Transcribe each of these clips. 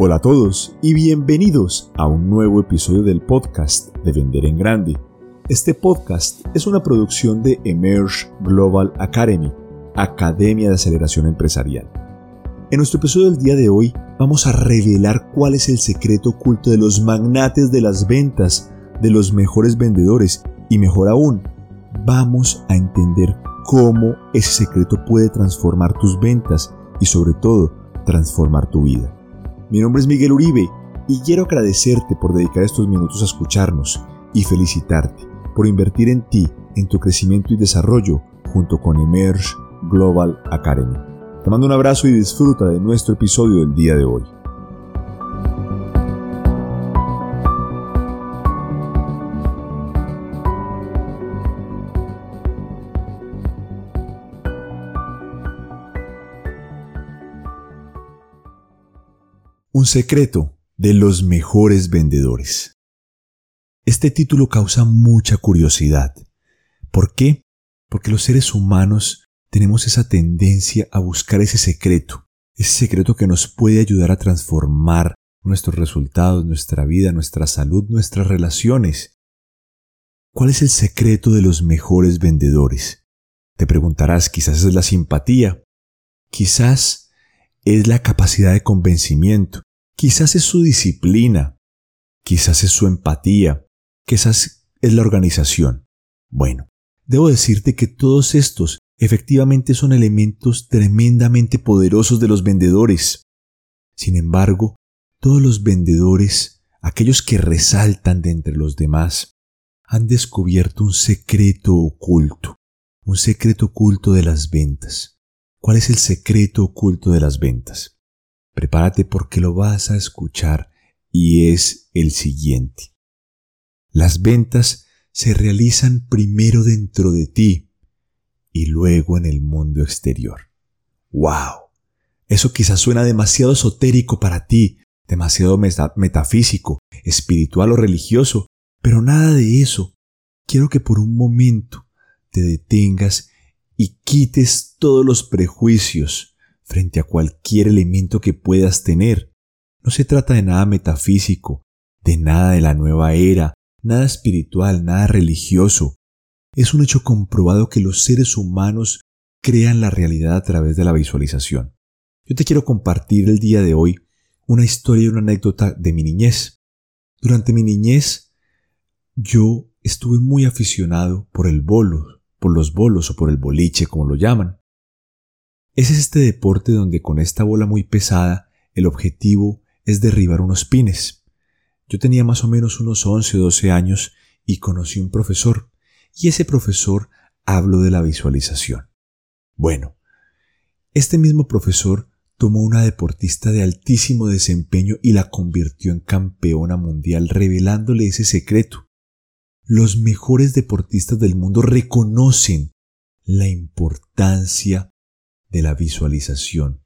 Hola a todos y bienvenidos a un nuevo episodio del podcast de Vender en Grande. Este podcast es una producción de Emerge Global Academy, Academia de Aceleración Empresarial. En nuestro episodio del día de hoy vamos a revelar cuál es el secreto oculto de los magnates de las ventas, de los mejores vendedores y mejor aún, vamos a entender cómo ese secreto puede transformar tus ventas y sobre todo transformar tu vida. Mi nombre es Miguel Uribe y quiero agradecerte por dedicar estos minutos a escucharnos y felicitarte por invertir en ti, en tu crecimiento y desarrollo junto con Emerge Global Academy. Te mando un abrazo y disfruta de nuestro episodio del día de hoy. Un secreto de los mejores vendedores. Este título causa mucha curiosidad. ¿Por qué? Porque los seres humanos tenemos esa tendencia a buscar ese secreto, ese secreto que nos puede ayudar a transformar nuestros resultados, nuestra vida, nuestra salud, nuestras relaciones. ¿Cuál es el secreto de los mejores vendedores? Te preguntarás, quizás es la simpatía, quizás es la capacidad de convencimiento, Quizás es su disciplina, quizás es su empatía, quizás es la organización. Bueno, debo decirte que todos estos efectivamente son elementos tremendamente poderosos de los vendedores. Sin embargo, todos los vendedores, aquellos que resaltan de entre los demás, han descubierto un secreto oculto, un secreto oculto de las ventas. ¿Cuál es el secreto oculto de las ventas? Prepárate porque lo vas a escuchar y es el siguiente. Las ventas se realizan primero dentro de ti y luego en el mundo exterior. ¡Wow! Eso quizás suena demasiado esotérico para ti, demasiado metafísico, espiritual o religioso, pero nada de eso. Quiero que por un momento te detengas y quites todos los prejuicios, frente a cualquier elemento que puedas tener. No se trata de nada metafísico, de nada de la nueva era, nada espiritual, nada religioso. Es un hecho comprobado que los seres humanos crean la realidad a través de la visualización. Yo te quiero compartir el día de hoy una historia y una anécdota de mi niñez. Durante mi niñez, yo estuve muy aficionado por el bolo, por los bolos o por el boliche, como lo llaman. Es este deporte donde con esta bola muy pesada el objetivo es derribar unos pines. Yo tenía más o menos unos 11 o 12 años y conocí un profesor, y ese profesor habló de la visualización. Bueno, este mismo profesor tomó una deportista de altísimo desempeño y la convirtió en campeona mundial, revelándole ese secreto. Los mejores deportistas del mundo reconocen la importancia de la visualización,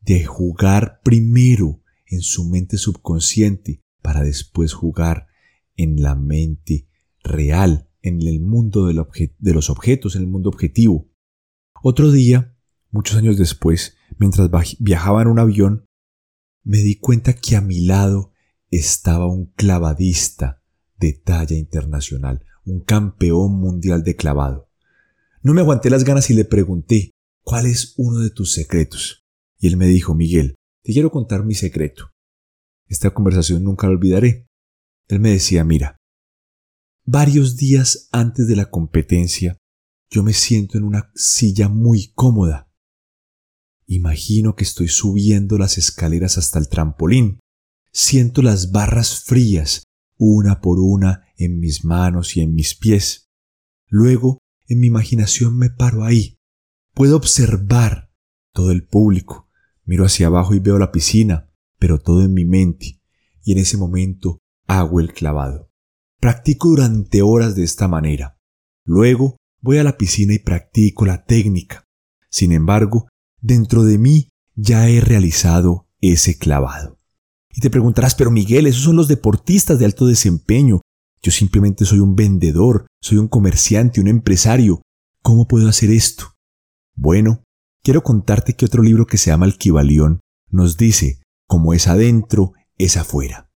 de jugar primero en su mente subconsciente para después jugar en la mente real, en el mundo de los objetos, en el mundo objetivo. Otro día, muchos años después, mientras viajaba en un avión, me di cuenta que a mi lado estaba un clavadista de talla internacional, un campeón mundial de clavado. No me aguanté las ganas y le pregunté ¿cuál es uno de tus secretos? Y él me dijo, Miguel, te quiero contar mi secreto. Esta conversación nunca la olvidaré. Él me decía, mira, varios días antes de la competencia, yo me siento en una silla muy cómoda. Imagino que estoy subiendo las escaleras hasta el trampolín. Siento las barras frías, una por una, en mis manos y en mis pies. Luego, en mi imaginación me paro ahí, Puedo observar todo el público. Miro hacia abajo y veo la piscina, pero todo en mi mente. Y en ese momento hago el clavado. Practico durante horas de esta manera. Luego voy a la piscina y practico la técnica. Sin embargo, dentro de mí ya he realizado ese clavado. Y te preguntarás, pero Miguel, esos son los deportistas de alto desempeño. Yo simplemente soy un vendedor, soy un comerciante, un empresario. ¿Cómo puedo hacer esto? Bueno, quiero contarte que otro libro que se llama Alquivalión nos dice como es adentro, es afuera.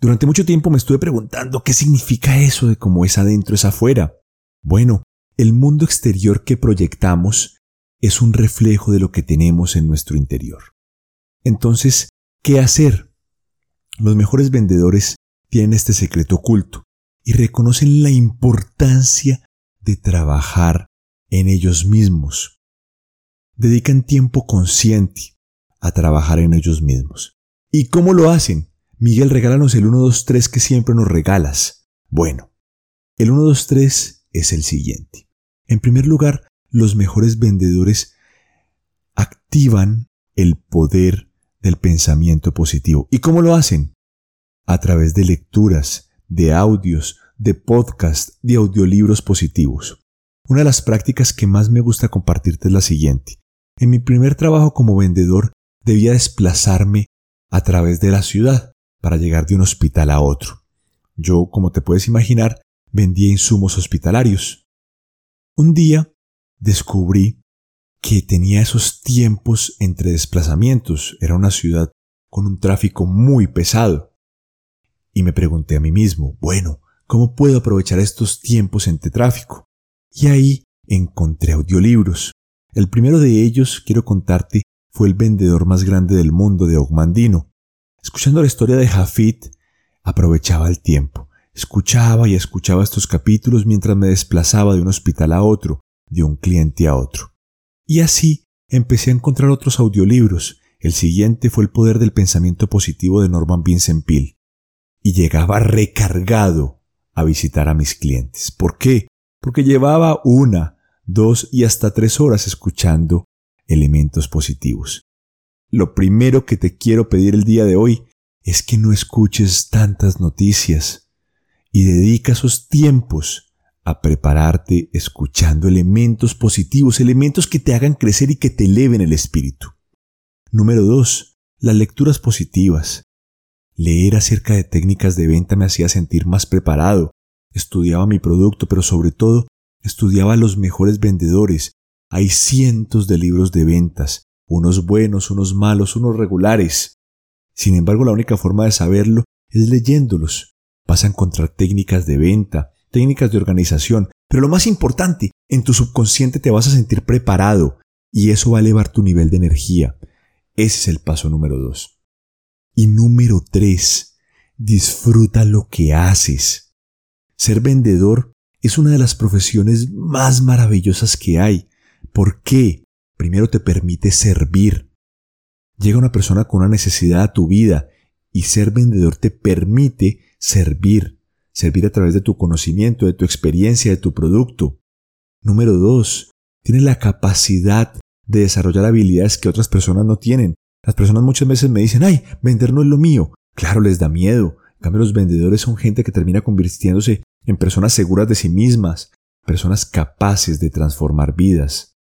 Durante mucho tiempo me estuve preguntando qué significa eso de cómo es adentro, es afuera. Bueno, el mundo exterior que proyectamos es un reflejo de lo que tenemos en nuestro interior. Entonces, ¿qué hacer? Los mejores vendedores tienen este secreto oculto y reconocen la importancia de trabajar en ellos mismos. Dedican tiempo consciente a trabajar en ellos mismos. ¿Y cómo lo hacen? Miguel, regálanos el 1, 2, 3 que siempre nos regalas. Bueno, el 1, 2, 3 es el siguiente. En primer lugar, los mejores vendedores activan el poder del pensamiento positivo. ¿Y cómo lo hacen? A través de lecturas, de audios, de podcasts, de audiolibros positivos. Una de las prácticas que más me gusta compartirte es la siguiente. En mi primer trabajo como vendedor debía desplazarme a través de la ciudad para llegar de un hospital a otro. Yo, como te puedes imaginar, vendía insumos hospitalarios. Un día descubrí que tenía esos tiempos entre desplazamientos. Era una ciudad con un tráfico muy pesado. Y me pregunté a mí mismo, bueno, ¿cómo puedo aprovechar estos tiempos entre tráfico? Y ahí encontré audiolibros. El primero de ellos, quiero contarte, fue el vendedor más grande del mundo de Ogmandino. Escuchando la historia de Jafit, aprovechaba el tiempo. Escuchaba y escuchaba estos capítulos mientras me desplazaba de un hospital a otro, de un cliente a otro. Y así empecé a encontrar otros audiolibros. El siguiente fue El poder del pensamiento positivo de Norman Vincent Peale. Y llegaba recargado a visitar a mis clientes. ¿Por qué? Porque llevaba una, dos y hasta tres horas escuchando elementos positivos. Lo primero que te quiero pedir el día de hoy es que no escuches tantas noticias y dedica esos tiempos a prepararte escuchando elementos positivos, elementos que te hagan crecer y que te eleven el espíritu. Número 2. Las lecturas positivas. Leer acerca de técnicas de venta me hacía sentir más preparado. Estudiaba mi producto, pero sobre todo estudiaba a los mejores vendedores. Hay cientos de libros de ventas, unos buenos, unos malos, unos regulares. Sin embargo, la única forma de saberlo es leyéndolos. Vas a encontrar técnicas de venta, técnicas de organización, pero lo más importante, en tu subconsciente te vas a sentir preparado y eso va a elevar tu nivel de energía. Ese es el paso número dos. Y número tres, disfruta lo que haces. Ser vendedor es una de las profesiones más maravillosas que hay. ¿Por qué? Primero te permite servir. Llega una persona con una necesidad a tu vida y ser vendedor te permite servir servir a través de tu conocimiento, de tu experiencia, de tu producto. Número dos, tienes la capacidad de desarrollar habilidades que otras personas no tienen. Las personas muchas veces me dicen, ay, vender no es lo mío. Claro, les da miedo. En cambio, los vendedores son gente que termina convirtiéndose en personas seguras de sí mismas, personas capaces de transformar vidas.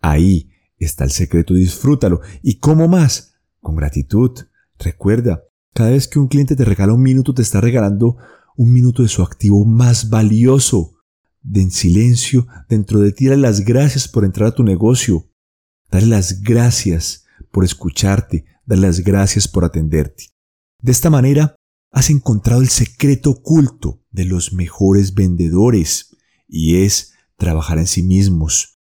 Ahí está el secreto, disfrútalo. ¿Y cómo más? Con gratitud. Recuerda, cada vez que un cliente te regala un minuto, te está regalando un minuto de su activo más valioso. De en silencio, dentro de ti, dale las gracias por entrar a tu negocio. Dale las gracias por escucharte. Dale las gracias por atenderte. De esta manera, has encontrado el secreto oculto de los mejores vendedores, y es trabajar en sí mismos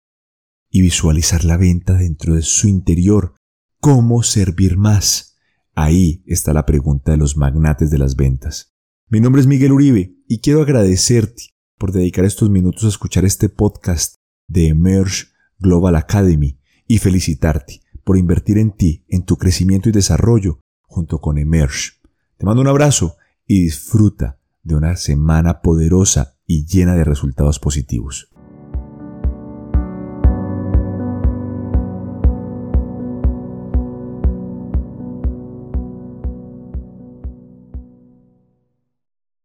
y visualizar la venta dentro de su interior. ¿Cómo servir más? Ahí está la pregunta de los magnates de las ventas. Mi nombre es Miguel Uribe y quiero agradecerte por dedicar estos minutos a escuchar este podcast de Emerge Global Academy y felicitarte por invertir en ti, en tu crecimiento y desarrollo junto con Emerge. Te mando un abrazo y disfruta de una semana poderosa y llena de resultados positivos.